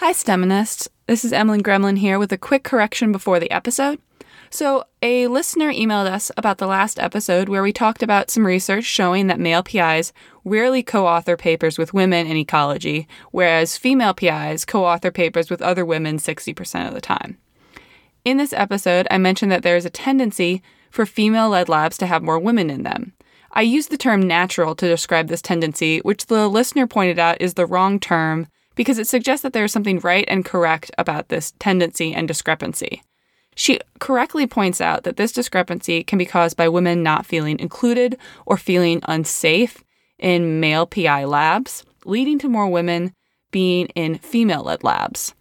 Hi, STEMinists. This is Emlyn Gremlin here with a quick correction before the episode. So, a listener emailed us about the last episode where we talked about some research showing that male PIs rarely co author papers with women in ecology, whereas female PIs co author papers with other women 60% of the time. In this episode, I mentioned that there is a tendency for female led labs to have more women in them. I used the term natural to describe this tendency, which the listener pointed out is the wrong term because it suggests that there is something right and correct about this tendency and discrepancy. She correctly points out that this discrepancy can be caused by women not feeling included or feeling unsafe in male PI labs, leading to more women being in female led labs.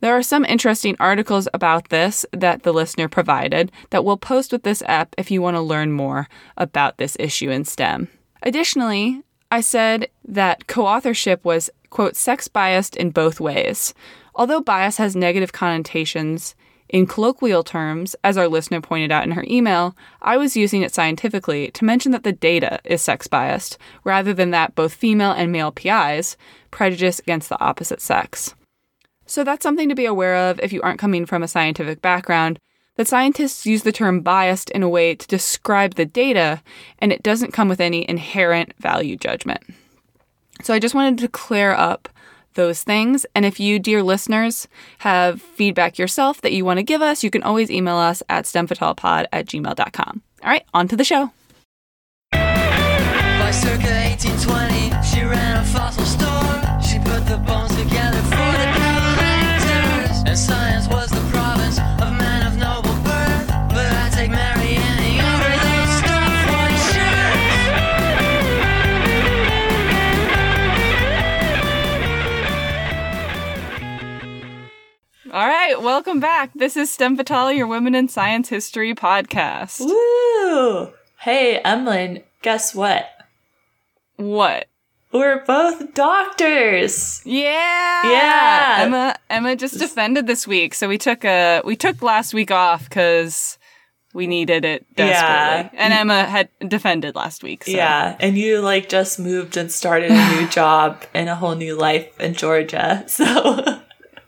There are some interesting articles about this that the listener provided that we'll post with this app if you want to learn more about this issue in STEM. Additionally, I said that co authorship was, quote, sex biased in both ways. Although bias has negative connotations in colloquial terms, as our listener pointed out in her email, I was using it scientifically to mention that the data is sex biased, rather than that both female and male PIs prejudice against the opposite sex. So that's something to be aware of if you aren't coming from a scientific background. That scientists use the term biased in a way to describe the data, and it doesn't come with any inherent value judgment. So I just wanted to clear up those things. And if you, dear listeners, have feedback yourself that you want to give us, you can always email us at stemfatalpod at gmail.com. All right, on to the show. By circa 1820, she ran a fossil store. All right, welcome back. This is STEM Fatale, your Women in Science History podcast. Woo! Hey, Emlyn, guess what? What? We're both doctors. Yeah. Yeah. Emma Emma just defended this week, so we took a we took last week off cuz we needed it desperately. Yeah. And Emma had defended last week. So. Yeah, and you like just moved and started a new job and a whole new life in Georgia. So,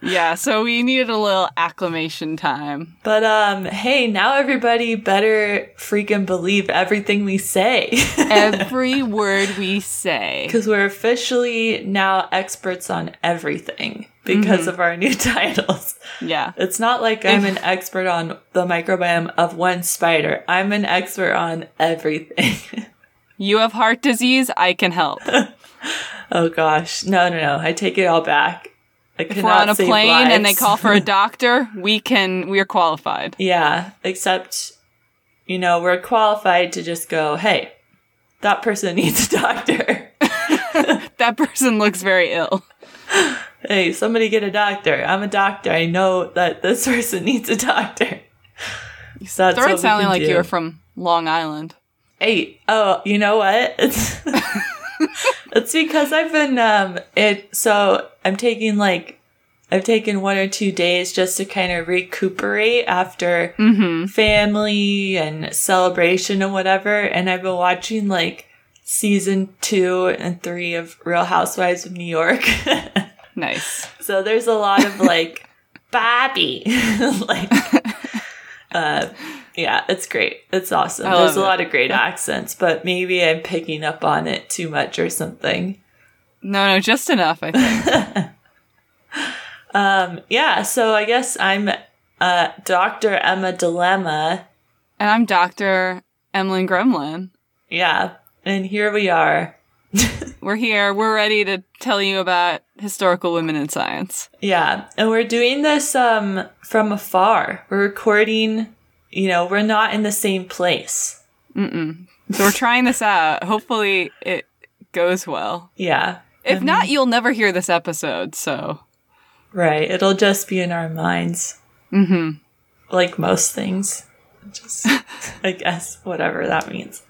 Yeah, so we needed a little acclimation time. but um hey, now everybody better freaking believe everything we say Every word we say. cuz we're officially now experts on everything because of our new titles. Yeah. It's not like I'm an expert on the microbiome of one spider. I'm an expert on everything. You have heart disease, I can help. oh gosh. No, no, no. I take it all back. If we're on a plane and they call for a doctor, we can we are qualified. Yeah, except, you know, we're qualified to just go, hey, that person needs a doctor. That person looks very ill. hey, somebody get a doctor. I'm a doctor. I know that this person needs a doctor. So that's Started sounding like you were from Long Island. Hey, oh, you know what? It's because I've been um it so I'm taking like I've taken one or two days just to kind of recuperate after Mm-hmm. family and celebration and whatever, and I've been watching like season two and three of Real Housewives of New York. Nice. so there's a lot of like Bobby, like uh yeah, it's great. It's awesome. I There's a it. lot of great accents, but maybe I'm picking up on it too much or something. No, no, just enough, I think. Um, yeah, so I guess I'm uh, Dr. Emma Dilemma. And I'm Dr. Emlyn Gremlin. Yeah, and here we are. We're here. We're ready to tell you about historical women in science. Yeah, and we're doing this um, from afar. We're recording, you know, we're not in the same place. So we're trying this out. Hopefully it goes well. Yeah. If not, you'll never hear this episode, so. Right. It'll just be in our minds. Mm-hmm. Like most things. Just, I guess, whatever that means.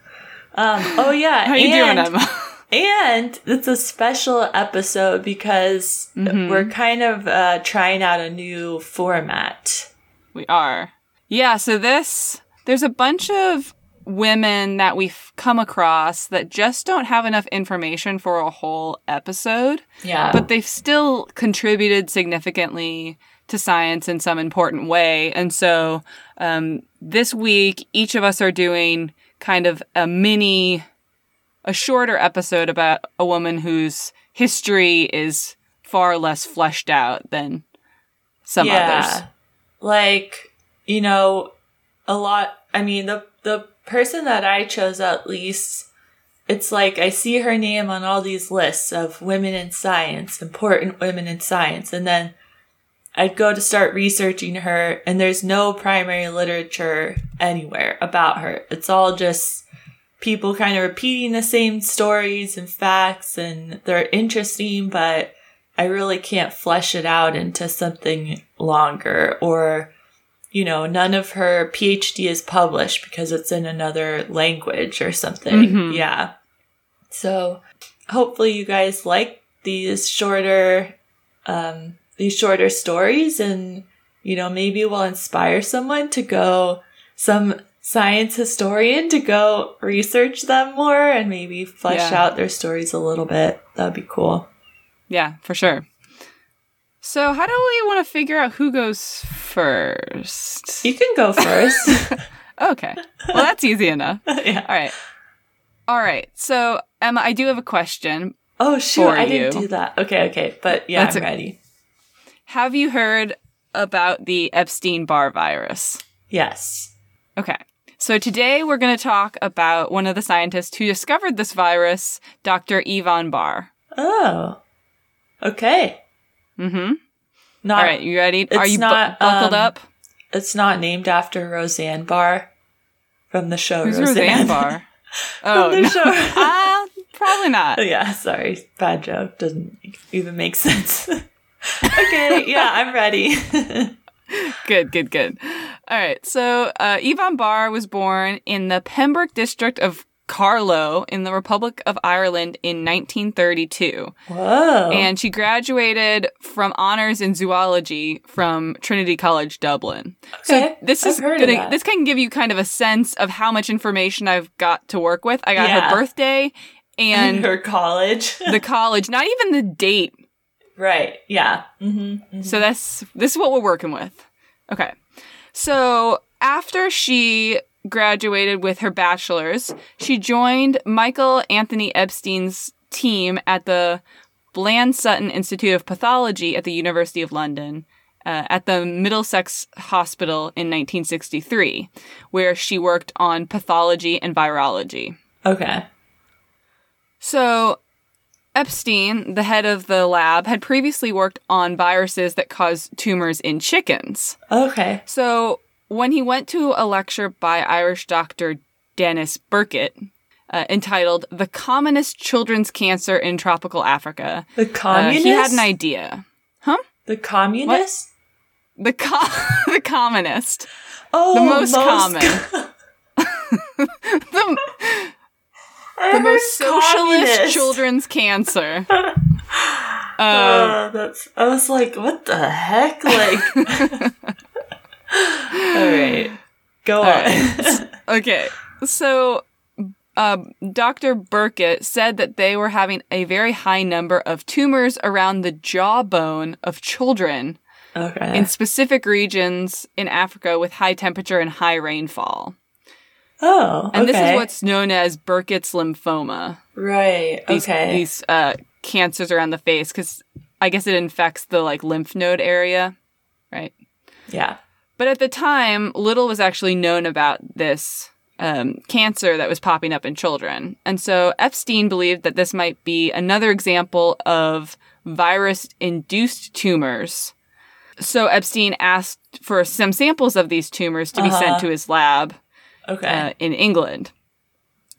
Um, oh, yeah. How you doing, and- Emma? And it's a special episode because we're kind of uh, trying out a new format. we are. Yeah, so this, there's a bunch of women that we've come across that just don't have enough information for a whole episode, Yeah. but they've still contributed significantly to science in some important way. And so um, this week, each of us are doing kind of a mini, a shorter episode about a woman whose history is far less fleshed out than some others. Like, you know, a lot I mean the the person that I chose at least it's like I see her name on all these lists of women in science, important women in science, and then I'd go to start researching her and there's no primary literature anywhere about her. It's all just people kind of repeating the same stories and facts and they're interesting, but I really can't flesh it out into something longer or you know, none of her PhD is published because it's in another language or something. Mhm. Yeah. So hopefully you guys like these shorter, um, these shorter stories and, you know, maybe will inspire someone to go, some science historian to go research them more and maybe flesh Yeah. out their stories a little bit. That'd be cool. Yeah, for sure. So, how do we want to figure out who goes first? You can go first. Okay. Well, that's easy enough. yeah. All right. All right. So, Emma, I do have a question. Oh shoot, For I didn't you. do that. Okay, okay. But yeah, That's I'm a- ready. Have you heard about the Epstein Barr virus? Yes. Okay. So, today we're going to talk about one of the scientists who discovered this virus, Dr. Yvonne Barr. Oh. Okay. Mm hmm. Not All right. You ready? Are you bu- buckled um, up? it's not named after Roseanne Barr from the show Who's Roseanne. Roseanne Barr? Oh, the no. show. Ah, probably not. yeah, sorry. Bad joke. Doesn't even make sense. okay, yeah, I'm ready. Good, good, good. All right. So, uh, Yvonne Barr was born in the Pembroke district of Carlow in the Republic of Ireland in 1932. Whoa. And she graduated from honors in zoology from Trinity College, Dublin. okay. So this I've is gonna, this can give you kind of a sense of how much information I've got to work with. I got Yeah. her birthday and and her college. the college, not even the date right. Yeah. Mm-hmm. So that's this is what we're working with. Okay. So after she graduated with her bachelor's, she joined Michael Anthony Epstein's team at the Bland Sutton Institute of Pathology at the University of London. Uh, at the Middlesex Hospital in 1963, where she worked on pathology and virology. Okay. So, Epstein, the head of the lab, had previously worked on viruses that cause tumors in chickens. Okay. So, when he went to a lecture by Irish doctor Dennis Burkitt, uh, entitled The Commonest Children's Cancer in Tropical Africa, The uh, communist. he had an idea. Huh? The communist. The, co- the commonest. Oh, The most common. The, the most socialist children's cancer. Um, Oh, that's. I was like, what the heck? Like. All right, go All on. right. Okay. So, um, Dr. Burkitt said that they were having a very high number of tumors around the jawbone of children okay. in specific regions in Africa with high temperature and high rainfall. oh, And this is what's known as Burkitt's lymphoma. right. These, okay. These uh, cancers around the face, because I guess it infects the like lymph node area, right? yeah. But at the time, little was actually known about this um, cancer that was popping up in children. And so Epstein believed that this might be another example of virus induced tumors. So Epstein asked for some samples of these tumors to be Uh-huh. sent to his lab Okay. uh, in England.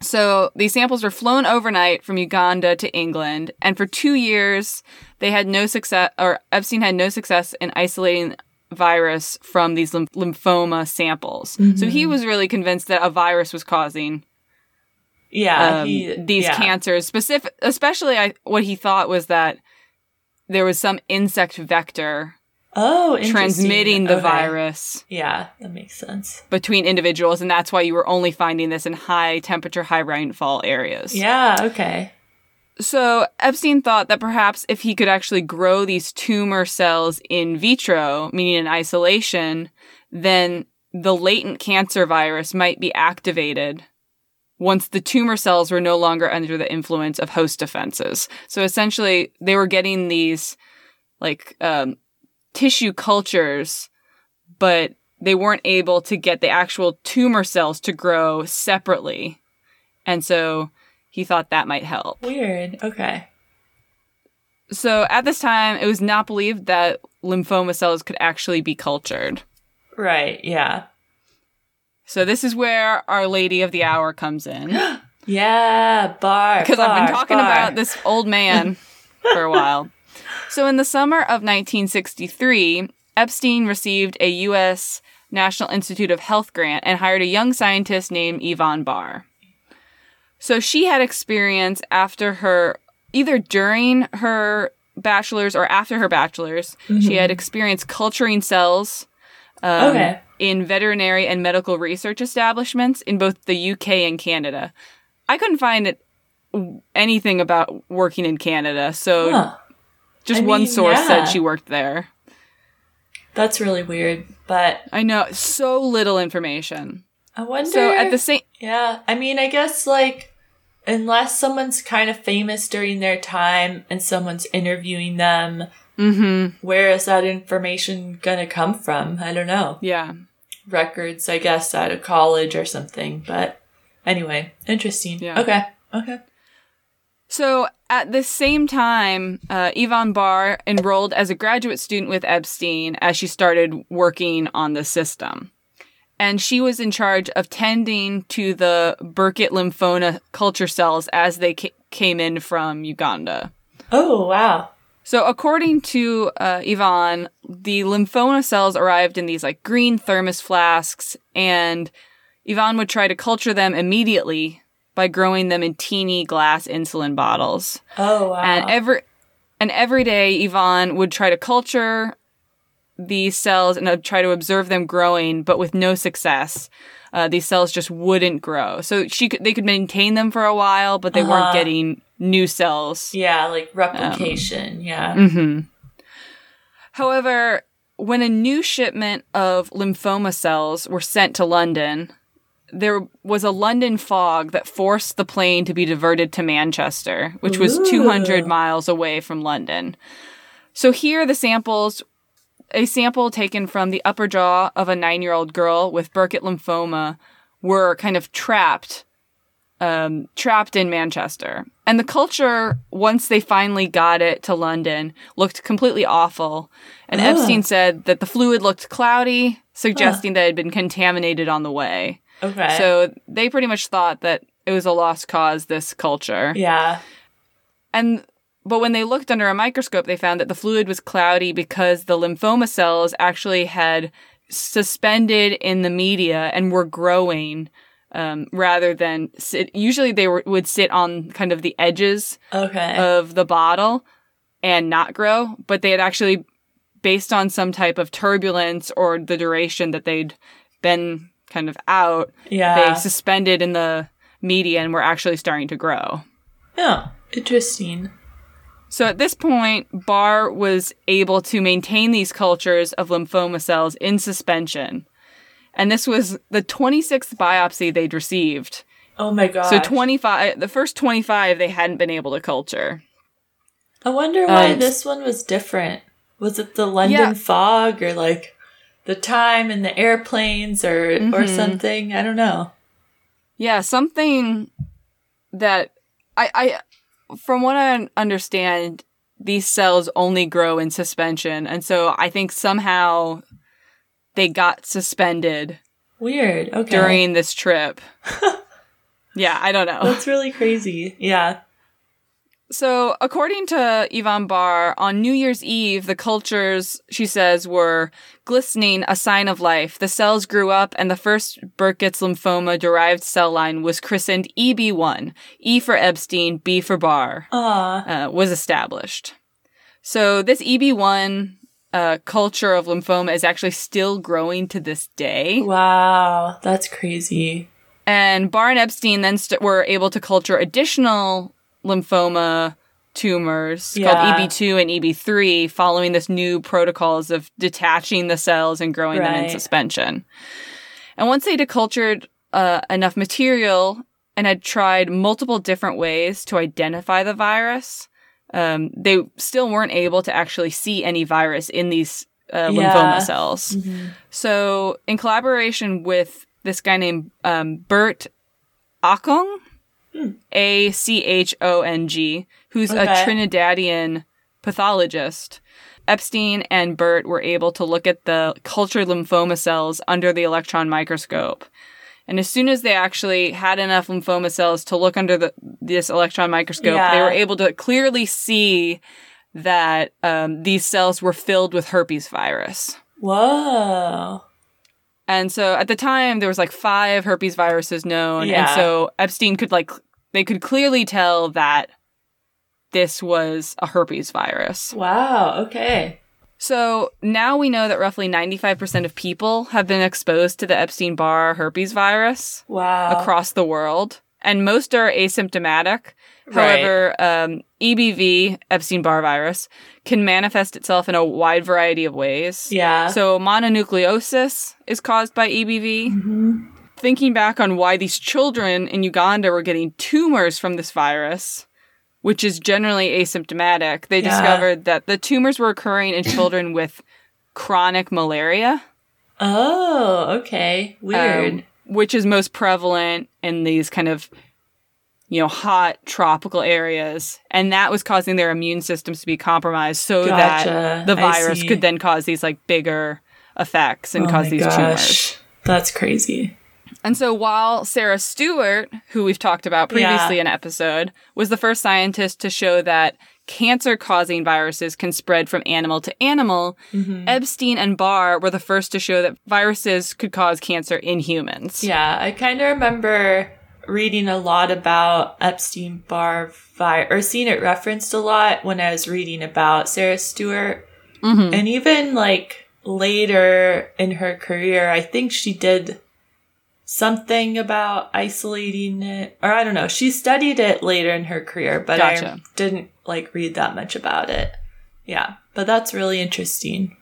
So these samples were flown overnight from Uganda to England, and for two years they had no success, or Epstein had no success in isolating virus from these lym- lymphoma samples. So he was really convinced that a virus was causing yeah. um, he- these yeah. cancers. Specific, especially I, what he thought was that there was some insect vector Oh, transmitting the Okay. virus Yeah, that makes sense. between individuals, and that's why you were only finding this in high temperature, high rainfall areas. Yeah, okay. So Epstein thought that perhaps if he could actually grow these tumor cells in vitro, meaning in isolation, then the latent cancer virus might be activated once the tumor cells were no longer under the influence of host defenses. So essentially, they were getting these like um, tissue cultures, but they weren't able to get the actual tumor cells to grow separately. And so he thought that might help. Weird. Okay. So at this time, it was not believed that lymphoma cells could actually be cultured. Right, yeah. So this is where Our Lady of the Hour comes in. Yeah, bar. Because I've been talking bar. about this old man for a while. So in the summer of 1963, Epstein received a U.S. National Institute of Health grant and hired a young scientist named Yvonne Barr. So she had experience after her, either during her bachelor's or after her bachelor's, she had experience culturing cells um, Okay. in veterinary and medical research establishments in both the UK and Canada. I couldn't find it, anything about working in Canada, so Huh. just I one mean, source yeah. said she worked there. That's really weird, but I know so little information. I wonder. So at the same, Yeah, I mean, I guess like unless someone's kind of famous during their time and someone's interviewing them, mm-hmm, where is that information gonna come from? I don't know. yeah. Records, I guess, at a college or something. But anyway, interesting. Yeah. Okay. Okay. So at the same time, uh, Yvonne Barr enrolled as a graduate student with Epstein as she started working on the system. And she was in charge of tending to the Burkitt lymphoma culture cells as they ca- came in from Uganda. Oh wow. So, according to uh, Yvonne, the lymphoma cells arrived in these like green thermos flasks, and Yvonne would try to culture them immediately by growing them in teeny glass insulin bottles. Oh wow. And every and every day, Yvonne would try to culture these cells and uh, try to observe them growing, but with no success. Uh, these cells just wouldn't grow. So she could, they could maintain them for a while, but they Uh-huh. weren't getting new cells. yeah, like replication. yeah. hmm However, when a new shipment of lymphoma cells were sent to London, there was a London fog that forced the plane to be diverted to Manchester, which was Ooh. 200 miles away from London. So here, the samples, a sample taken from the upper jaw of a nine year old girl with Burkitt lymphoma, were kind of trapped um, trapped in Manchester. And the culture, once they finally got it to London, looked completely awful. And Ugh. Epstein said that the fluid looked cloudy, suggesting that it had been contaminated on the way. Okay. So they pretty much thought that it was a lost cause, this culture. yeah. And but when they looked under a microscope, they found that the fluid was cloudy because the lymphoma cells actually had suspended in the media and were growing um, rather than sit. Usually, they were, would sit on kind of the edges Okay. of the bottle and not grow, but they had actually, based on some type of turbulence or the duration that they'd been kind of out, yeah. they suspended in the media and were actually starting to grow. yeah. Interesting. So at this point, Barr was able to maintain these cultures of lymphoma cells in suspension. And this was the 26th biopsy they'd received. Oh my god. So 25, the first 25 they hadn't been able to culture. I wonder why Um, this one was different. Was it the London Yeah. fog or like the time and the airplanes or or Mhm. something? I don't know. Yeah, something that I, I, from what I understand, these cells only grow in suspension. And so I think somehow they got suspended Weird. Okay. during this trip. yeah, I don't know. That's really crazy. Yeah. So, according to Yvonne Barr, on New Year's Eve, the cultures, she says, were glistening, a sign of life. The cells grew up, and the first Burkitt's lymphoma derived cell line was christened EB1, E for Epstein, B for Barr, uh, was established. So, this EB1 uh, culture of lymphoma is actually still growing to this day. Wow, that's crazy. And Barr and Epstein then st- were able to culture additional lymphoma tumors Yeah. called EB2 and EB3 following this new protocols of detaching the cells and growing them in suspension. And once they decultured uh, enough material and had tried multiple different ways to identify the virus, um, they still weren't able to actually see any virus in these uh, lymphoma Yeah. cells. So, in collaboration with this guy named um, Bert Achong, A C H O N G, who's a Trinidadian pathologist, Epstein and Bert were able to look at the cultured lymphoma cells under the electron microscope. And as soon as they actually had enough lymphoma cells to look under the, this electron microscope, they were able to clearly see that um, these cells were filled with herpes virus. Whoa. And so at the time, there was like five herpes viruses known. And so Epstein could like, they could clearly tell that this was a herpes virus. Wow, okay. So now we know that roughly 95% of people have been exposed to the Epstein Barr herpes virus Wow. across the world. And most are asymptomatic. Right. However, um, EBV, Epstein Barr virus, can manifest itself in a wide variety of ways. Yeah. So mononucleosis is caused by EBV. Mm-hmm. Thinking back on why these children in Uganda were getting tumors from this virus, which is generally asymptomatic, they Yeah. discovered that the tumors were occurring in children with chronic malaria, oh, okay. Weird. um, which is most prevalent in these kind of you know hot tropical areas and that was causing their immune systems to be compromised so Gotcha. that the virus could then cause these like bigger effects and oh cause these gosh. tumors That's crazy. and so while Sarah Stewart, who we've talked about previously in episode, was the first scientist to show that cancer causing viruses can spread from animal to animal, Mm-hmm. Epstein and Barr were the first to show that viruses could cause cancer in humans. Yeah, I kind of remember reading a lot about Epstein Barr virus, or seeing it referenced a lot when I was reading about Sarah Stewart. Mhm. And even like later in her career, I think she did something about isolating it, or I don't know. She studied it later in her career, but I didn't like read that much about it. Yeah, but that's really interesting.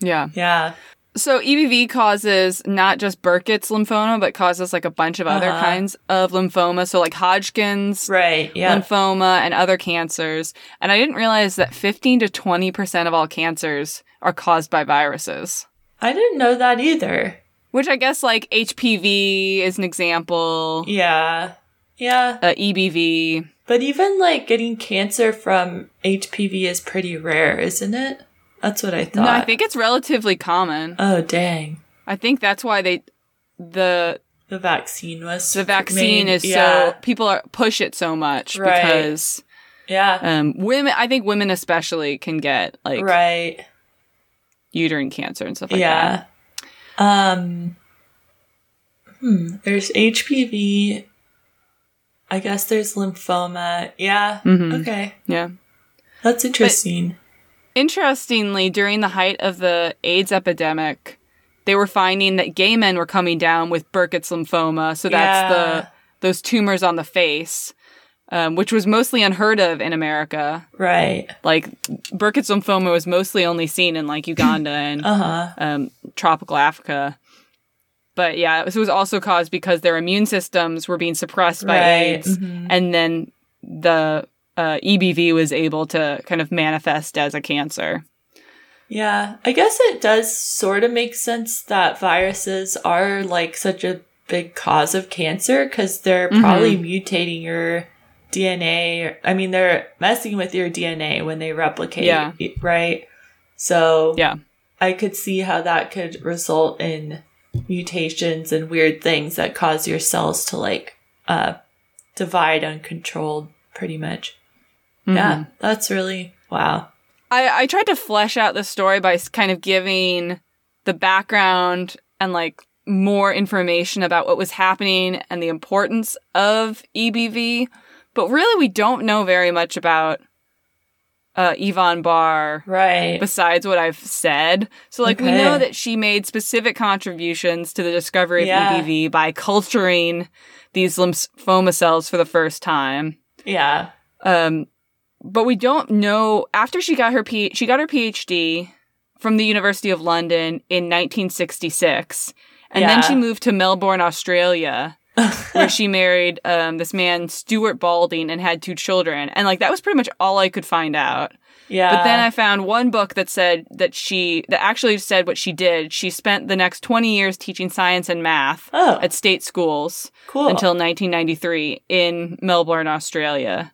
Yeah. Yeah. So EBV causes not just Burkitt's lymphoma, but causes like a bunch of other Uh-huh. kinds of lymphoma. So like Hodgkin's Right. Yeah. lymphoma and other cancers. And I didn't realize that 15 to 20% of all cancers are caused by viruses. I didn't know that either. Which I guess like HPV is an example, Yeah. Yeah. uh, EBV. But even like getting cancer from HPV is pretty rare, isn't it? That's what I thought. No, I think it's relatively common. Oh, dang. I think that's why they, the The vaccine was. the vaccine made- is yeah. so people are push it so much Right. because Yeah. um women I think women especially can get like right. uterine cancer and stuff like that. yeah. Um. Hmm. There's HPV. I guess there's lymphoma. Yeah. Mhm. Okay. Yeah. That's interesting. Interestingly, during the height of the AIDS epidemic, they were finding that gay men were coming down with Burkitt's lymphoma. So that's Yeah. the those tumors on the face, um, which was mostly unheard of in America. right. Like Burkitt's lymphoma was mostly only seen in like Uganda and Uh huh. um, tropical Africa. But yeah, this was also caused because their immune systems were being suppressed by Right. AIDS, Mhm. and then the uh, EBV was able to kind of manifest as a cancer. Yeah, I guess it does sort of make sense that viruses are like such a big cause of cancer because they're Mm-hmm. probably mutating your DNA. I mean, they're messing with your DNA when they replicate, Yeah. right? So, Yeah. I could see how that could result in mutations and weird things that cause your cells to like uh divide uncontrolled pretty much. Yeah, Mm-hmm. that's really wow. I, I tried to flesh out the story by kind of giving the background and like more information about what was happening and the importance of EBV, but really we don't know very much about uh, Yvonne Barr Right. besides what I've said. So, like, we know that she made specific contributions to the discovery of Yeah. EBV by culturing these lymphoma cells for the first time. yeah. Um, but we don't know after she got her P- she got her PhD from the University of London in 1966, and then she moved to Melbourne, Australia, where she married um, this man Stuart Balding and had two children. And like that was pretty much all I could find out. Yeah. But then I found one book that said that she that actually said what she did. She spent the next 20 years teaching science and math Oh. at state schools cool. until 1993 in Melbourne, Australia.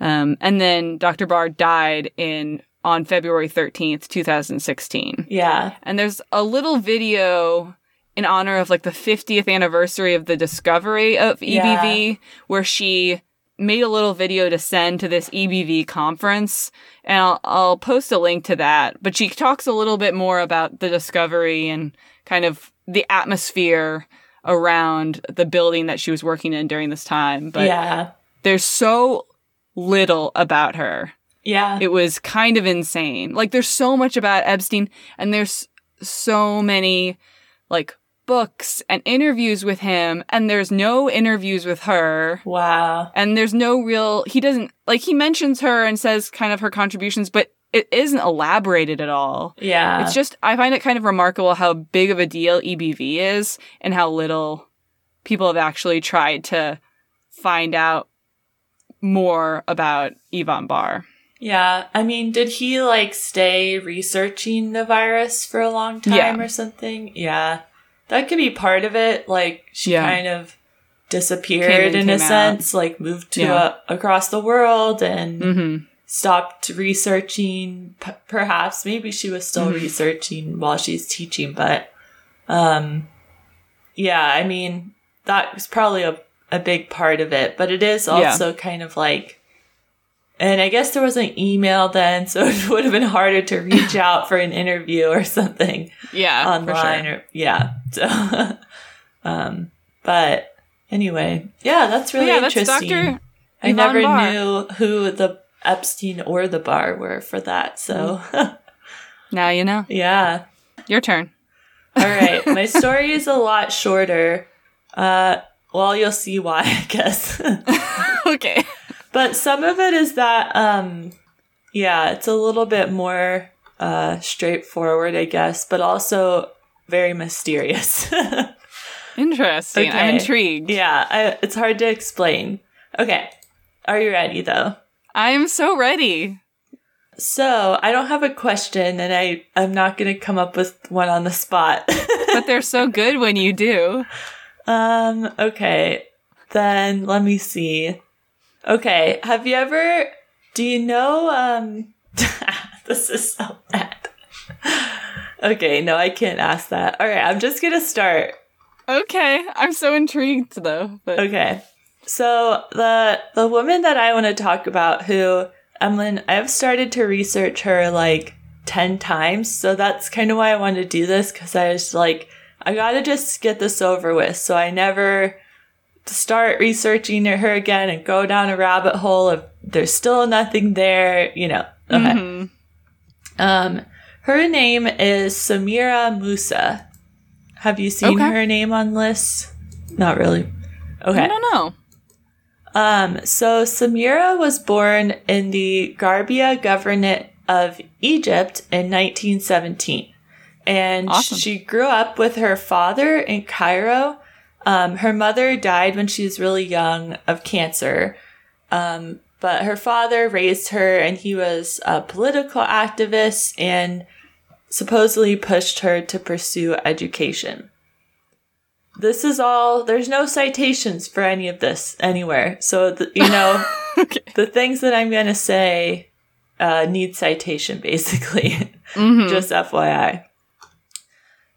Um, and then Dr. Barr died in on February 13th, 2016. yeah. And there's a little video in honor of like the 50th anniversary of the discovery of EBV where she made a little video to send to this EBV conference and I'll, I'll post a link to that but she talks a little bit more about the discovery and kind of the atmosphere around the building that she was working in during this time but yeah. there's so little about her Yeah. it was kind of insane. Like there's so much about Epstein and there's so many like books and interviews with him and there's no interviews with her wow. and there's no real he doesn't like he mentions her and says kind of her contributions but it isn't elaborated at all. Yeah. It's just I find it kind of remarkable how big of a deal EBV is and how little people have actually tried to find out more about Yvonne Barr. Yeah, I mean, did he like stay researching the virus for a long time Yeah. or something? Yeah, that could be part of it. Like she Yeah. kind of disappeared and in a out. sense, like moved to Yeah. a, across the world and Mm-hmm. stopped researching. P- perhaps maybe she was still Mhm. researching while she's teaching, but um, yeah, I mean that was probably a a big part of it. But it is Yeah. also kind of like. And I guess there was an email then, so it would have been harder to reach out for an interview or something Yeah, online. sure. Or yeah, so, um, but anyway, yeah, that's really yeah, that's interesting. Dr. I never Barr. knew who the Epstein or the Barr were for that. So Now you know. yeah, Your turn. all right, my story is a lot shorter. Uh, well, you'll see why, I guess. okay. but some of it is that um yeah it's a little bit more uh straightforward i guess but also very mysterious Interesting. I'm intrigued. yeah I, it's hard to explain okay are you ready though I am so ready. so i don't have a question and i i'm not gonna come up with one on the spot But they're so good when you do. Um okay. Then let me see. Okay. Have you ever do you know um this is so bad. Okay. No i can't ask that. All right. I'm just gonna start. Okay. I'm so intrigued though. But okay. So the the woman that i want to talk about who emlyn i've started to research her like 10 times. So that's kind of why i wanted to do this because i was like i gotta just get this over with so i never start researching her again and go down a rabbit hole if there's still nothing there you know okay Mhm. um her name is samira musa have you seen Okay. her name on lists not really Okay. I don't know. um, so Samira was born in the Gharbia Governorate of Egypt in 1917. And Awesome. she grew up with her father in Cairo. Um, her mother died when she was really young of cancer. Um, but her father raised her and he was a political activist and supposedly pushed her to pursue education. This is all, there's no citations for any of this anywhere. So, th- you know, Okay. the things that I'm going to say uh, need citation, basically. Mhm. Just FYI.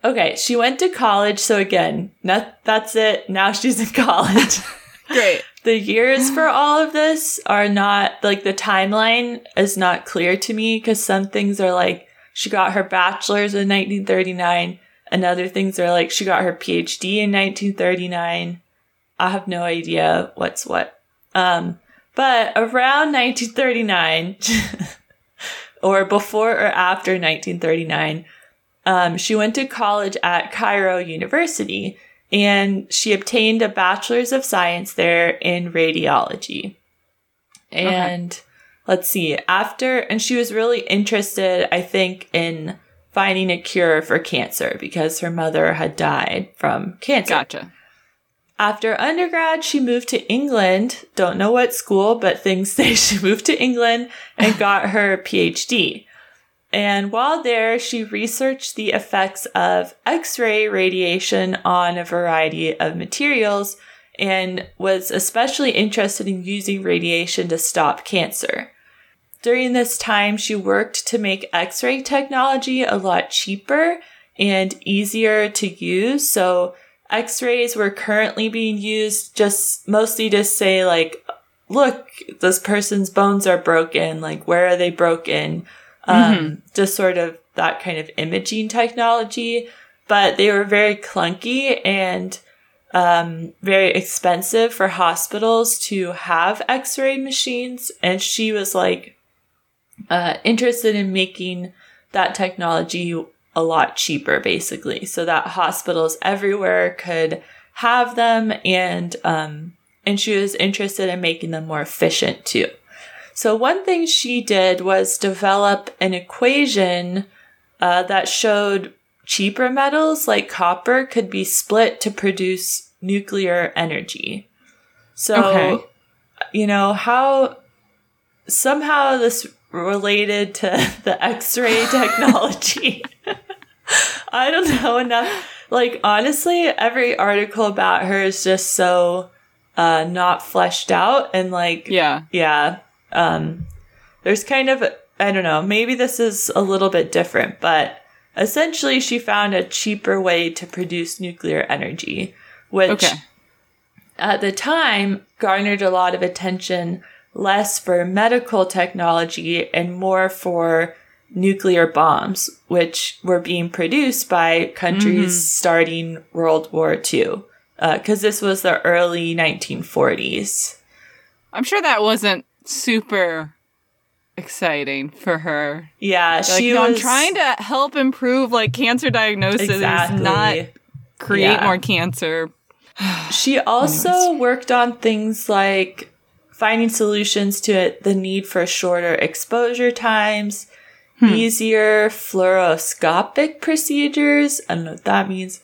Okay, she went to college. So, again, not, that's it. Now she's in college. Great. the years for all of this are not like the timeline is not clear to me because some things are like she got her bachelor's in 1939 and other things are like she got her phd in 1939 i have no idea what's what um but around 1939 or before or after 1939. Um, she went to college at Cairo University and she obtained a bachelor's of science there in radiology. And let's see, after, and she was really interested, I think, in finding a cure for cancer because her mother had died from cancer. Gotcha. After undergrad, she moved to England. Don't know what school, but things say she moved to England and got her PhD. And while there, she researched the effects of X ray radiation on a variety of materials and was especially interested in using radiation to stop cancer. During this time, she worked to make X ray technology a lot cheaper and easier to use. So, X rays were currently being used just mostly to say, like, look, this person's bones are broken. Like, where are they broken? Um, just sort of that kind of imaging technology. But they were very clunky and um, very expensive for hospitals to have x ray machines. And she was like, uh, interested in making that technology a lot cheaper, basically, so that hospitals everywhere could have them, and um, and she was interested in making them more efficient too. So one thing she did was develop an equation uh, that showed cheaper metals like copper could be split to produce nuclear energy. So, Okay. you know how somehow this related to the X-ray technology. I don't know enough. Like honestly, every article about her is just so uh not fleshed out and like Yeah. yeah. Um there's kind of I don't know, maybe this is a little bit different, but essentially she found a cheaper way to produce nuclear energy, which Okay. at the time garnered a lot of attention less for medical technology and more for nuclear bombs, which were being produced by countries starting World War II. Because this was the early 1940s. I'm sure that wasn't super exciting for her. Yeah, Like, she you know, I'm was trying to help improve like cancer diagnosis, exactly. not create Yeah. more cancer. She also worked on things like finding solutions to it, the need for shorter exposure times, hmm. easier fluoroscopic procedures. I don't know what that means.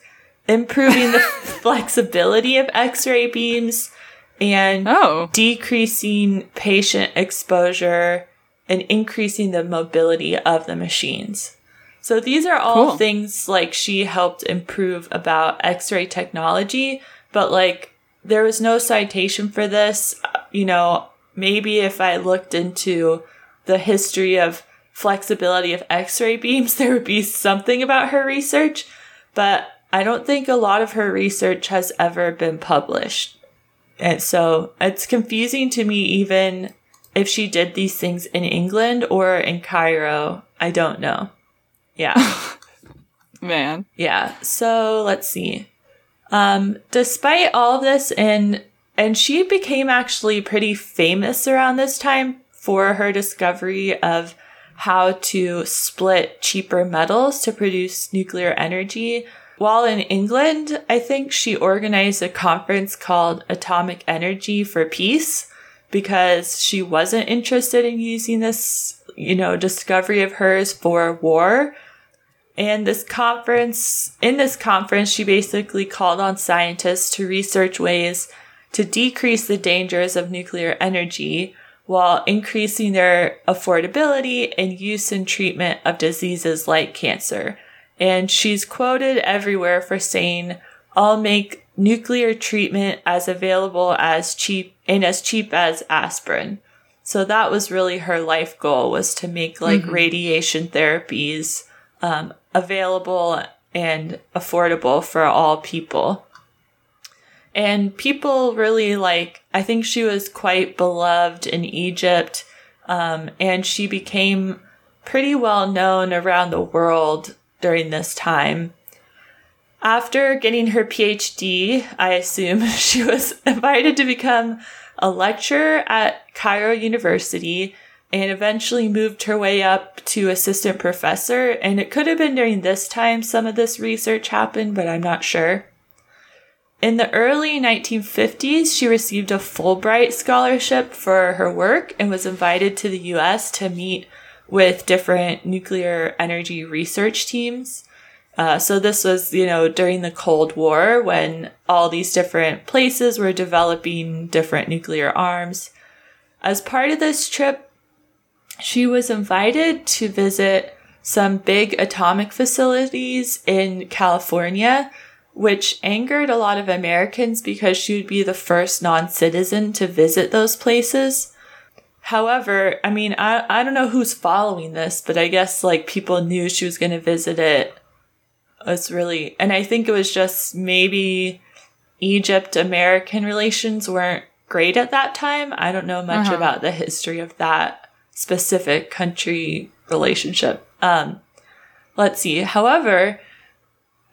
Improving the flexibility of x ray beams and Oh, decreasing patient exposure and increasing the mobility of the machines. So these are all Cool. things like she helped improve about x-ray technology, but like there was no citation for this. Uh, You know, maybe if I looked into the history of flexibility of x-ray beams, there would be something about her research, but I don't think a lot of her research has ever been published. And so it's confusing to me even if she did these things in England or in Cairo. I don't know. Yeah. man. yeah. So let's see. Um, despite all of this and and she became actually pretty famous around this time for her discovery of how to split cheaper metals to produce nuclear energy. While in England, I think she organized a conference called Atomic Energy for Peace because she wasn't interested in using this, you know, discovery of hers for war. And this conference, in this conference, she basically called on scientists to research ways to decrease the dangers of nuclear energy while increasing their affordability and use and treatment of diseases like cancer. And she's quoted everywhere for saying, I'll make nuclear treatment as available as cheap and as cheap as aspirin. So that was really her life goal was to make like radiation therapies um, available and affordable for all people. And people really like, I think she was quite beloved in Egypt. Um, and she became pretty well known around the world during this time. After getting her PhD, I assume she was invited to become a lecturer at Cairo University and eventually moved her way up to assistant professor. And it could have been during this time some of this research happened, but I'm not sure. In the early 1950s, she received a Fulbright scholarship for her work and was invited to the US to meet with different nuclear energy research teams. Uh, so this was, you know, during the Cold War when all these different places were developing different nuclear arms. As part of this trip, she was invited to visit some big atomic facilities in California, which angered a lot of Americans because she would be the first non-citizen to visit those places. However, I mean, I, I don't know who's following this, but I guess like people knew she was going to visit it. It's really, and I think it was just maybe Egypt American relations weren't great at that time. I don't know much Uh-huh. about the history of that specific country relationship. Um, let's see. However,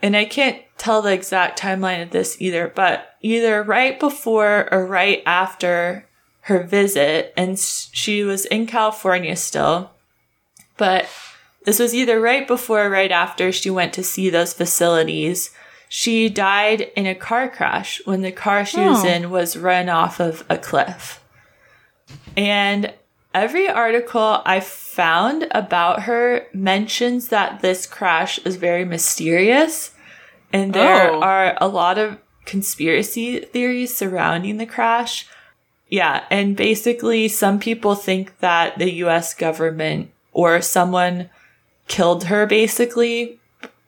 and I can't tell the exact timeline of this either, but either right before or right after her visit, and she was in California still, but this was either right before or right after she went to see those facilities. She died in a car crash when the car she was Oh. in was run off of a cliff. And every article I found about her mentions that this crash is very mysterious. And there Oh. are a lot of conspiracy theories surrounding the crash. Yeah. And basically, some people think that the US government or someone killed her basically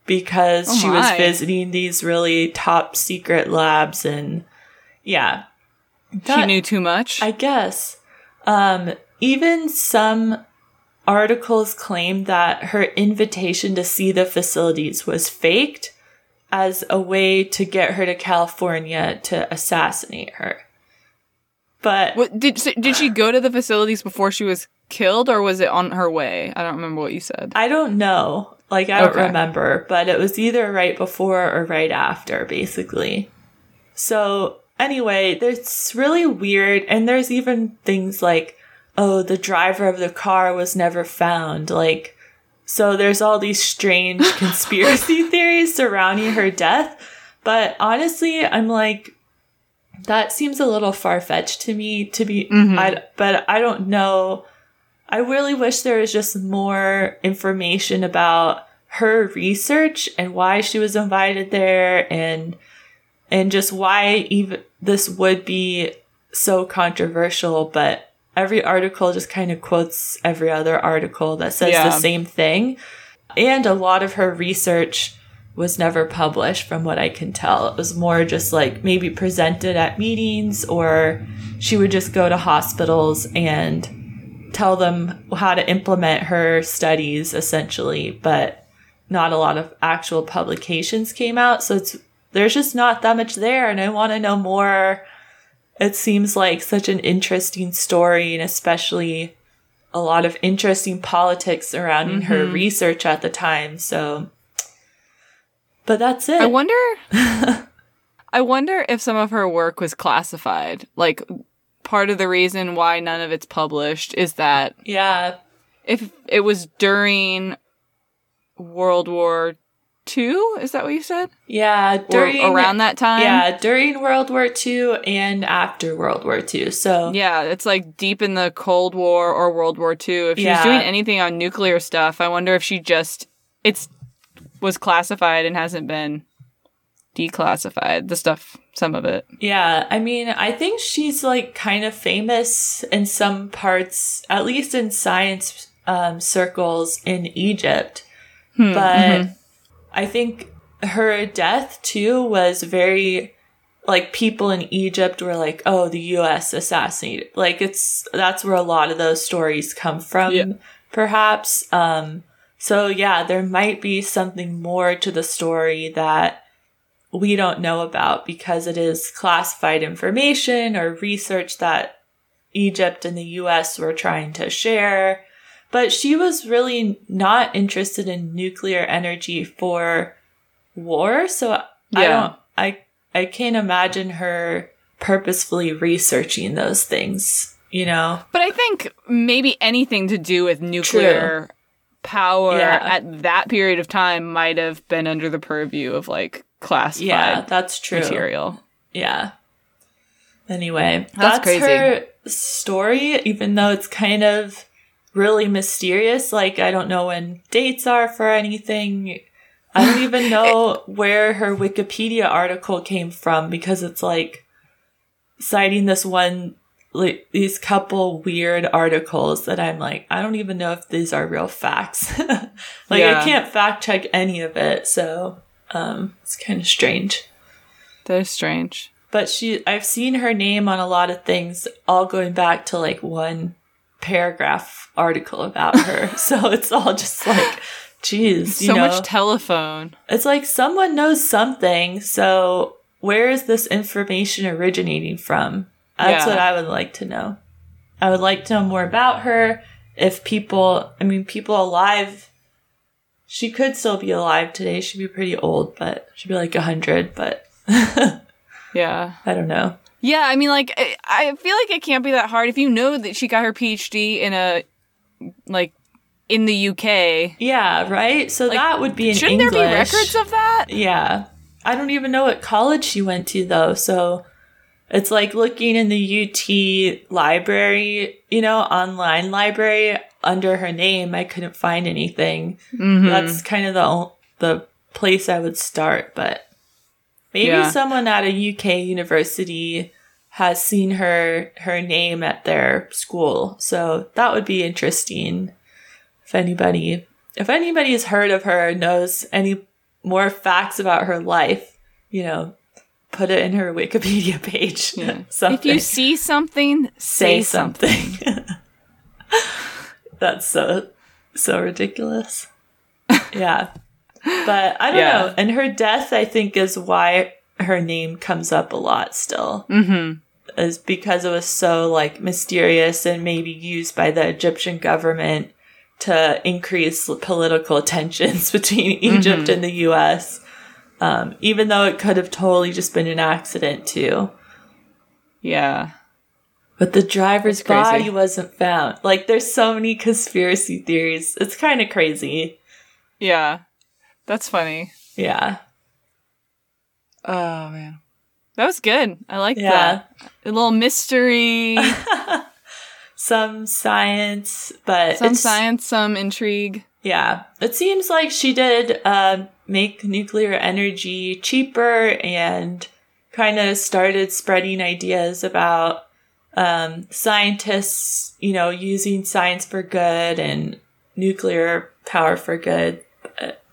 because Oh she was visiting these really top secret labs and yeah. she knew too much. I guess. Um, even some articles claim that her invitation to see the facilities was faked as a way to get her to California to assassinate her. But what, did so did she go to the facilities before she was killed, or was it on her way? I don't remember what you said. I don't know. Like, I don't Okay. remember, but it was either right before or right after, basically. So, anyway, it's really weird. And there's even things like, oh, the driver of the car was never found. Like, so there's all these strange conspiracy theories surrounding her death. But honestly, I'm like, that seems a little far fetched to me to be, mm-hmm. I, but I don't know. I really wish there was just more information about her research and why she was invited there and and just why even this would be so controversial but every article just kind of quotes every other article that says Yeah. the same thing and a lot of her research was never published from what I can tell. It was more just like maybe presented at meetings or she would just go to hospitals and tell them how to implement her studies essentially, but not a lot of actual publications came out. So it's there's just not that much there and I want to know more. It seems like such an interesting story and especially a lot of interesting politics surrounding her mm-hmm. research at the time. So but that's it. I wonder. I wonder if some of her work was classified. Like, part of the reason why none of it's published is that yeah. if it was during World War Two, is that what you said? Yeah, Or during around that time? Yeah, during World War II and after World War II. So Yeah, it's like deep in the Cold War or World War II. If she was Yeah. doing anything on nuclear stuff, I wonder if she just it's was classified and hasn't been declassified. The stuff, some of it. Yeah, I mean, I think she's like kind of famous in some parts, at least in science um, circles in Egypt. but I think her death too was very like people in Egypt were like, "Oh, the U.S. assassinated." Like it's that's where a lot of those stories come from, Yeah. perhaps. Um, so yeah, there might be something more to the story that we don't know about because it is classified information or research that Egypt and the US were trying to share. But she was really not interested in nuclear energy for war, so I don't I I can't imagine her purposefully researching those things. you know. But I think maybe anything to do with nuclear power Yeah. at that period of time might have been under the purview of like classified Yeah, that's true. material. Yeah. Anyway, That's that's, crazy. her story, even though it's kind of really mysterious. Like, I don't know when dates are for anything. I don't even know where her Wikipedia article came from because it's like citing this one, like these couple weird articles that I'm like, I don't even know if these are real facts. like, Yeah. I can't fact check any of it. So, um, it's kind of strange That is strange. but she I've seen her name on a lot of things all going back to like one paragraph article about her. so it's all just like geez, you So know. much telephone. it's like someone knows something, so where is this information originating from? That's Yeah. what I would like to know. I would like to know more about her. If people, I mean, people alive, she could still be alive today. She'd be pretty old, but she'd be like a hundred. But Yeah. I don't know. Yeah, I mean, like, I, I feel like it can't be that hard if you know that she got her PhD in a, like, in the UK. Yeah, right. So that would be in Shouldn't English. there be records of that? Yeah, I don't even know what college she went to though. So it's like looking in the UT library, you know, online library under her name. I couldn't find anything. Mm-hmm. That's kind of the the place I would start. But maybe Yeah. someone at a UK university has seen her her name at their school. So that would be interesting if anybody if anybody has heard of her knows any more facts about her life, you know, put it in her Wikipedia page. something. If you see something, say say, something. something. That's so so ridiculous. yeah. But I don't Yeah. know. And her death I think is why her name comes up a lot still. Mm-hmm. Is because it was so like mysterious and maybe used by the Egyptian government to increase political tensions between Egypt and the US. Um, even though it could have totally just been an accident too. Yeah. But the driver's body wasn't found. Like, there's so many conspiracy theories. It's kind of crazy. Yeah. That's funny. Yeah. Oh, man. That was good. I like Yeah. that. A little mystery, Some science, but some science, some intrigue. Yeah. It seems like she did uh, make nuclear energy cheaper and kind of started spreading ideas about um, scientists, you know, using science for good and nuclear power for good. But,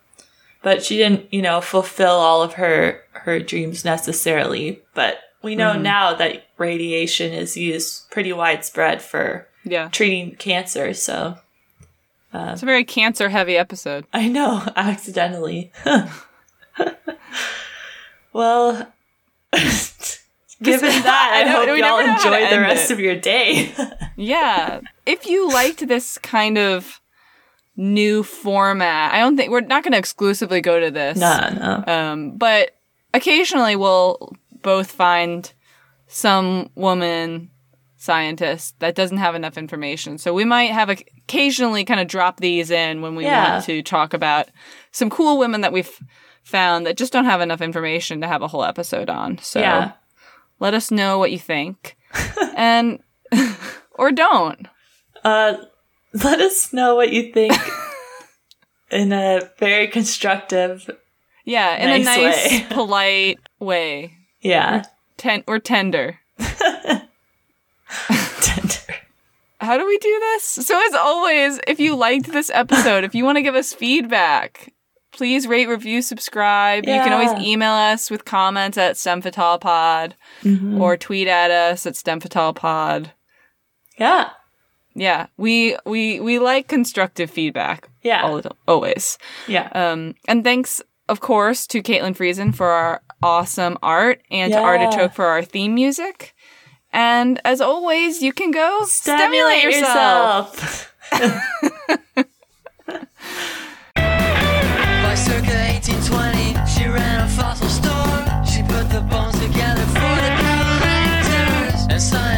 but she didn't, you know, fulfill all of her her dreams necessarily. But we know now that radiation is used pretty widespread for Yeah. treating cancer. So It's a very cancer heavy episode. I know, accidentally. well, given that, I I, hope y'all know to enjoy the rest it. of your day. Yeah. if you liked this kind of new format, I don't think we're not going to exclusively go to this. no, no. Um, but occasionally we'll both find some woman scientist that doesn't have enough information. So we might have occasionally kind of drop these in when we Yeah. want to talk about some cool women that we've found that just don't have enough information to have a whole episode on. So Yeah. let us know what you think. and or don't. Uh, let us know what you think in a very constructive. Yeah, in a Nice nice, way. polite way. Yeah. Ten- or. Tender. How do we do this? So, as always, if you liked this episode, if you want to give us feedback, please rate, review, subscribe. You can always email us with comments at StemFatalPod Mm-hmm. or tweet at us at StemFatalPod. Yeah. Yeah, we we we like constructive feedback. Yeah. all the- always. Yeah. Um, and thanks, of course, to Caitlin Friesen for our awesome art and to Artichoke for our theme music. And as always, you can go stimulate, stimulate yourself. By circa 1820, she ran a fossil. She put the bones together for the and science.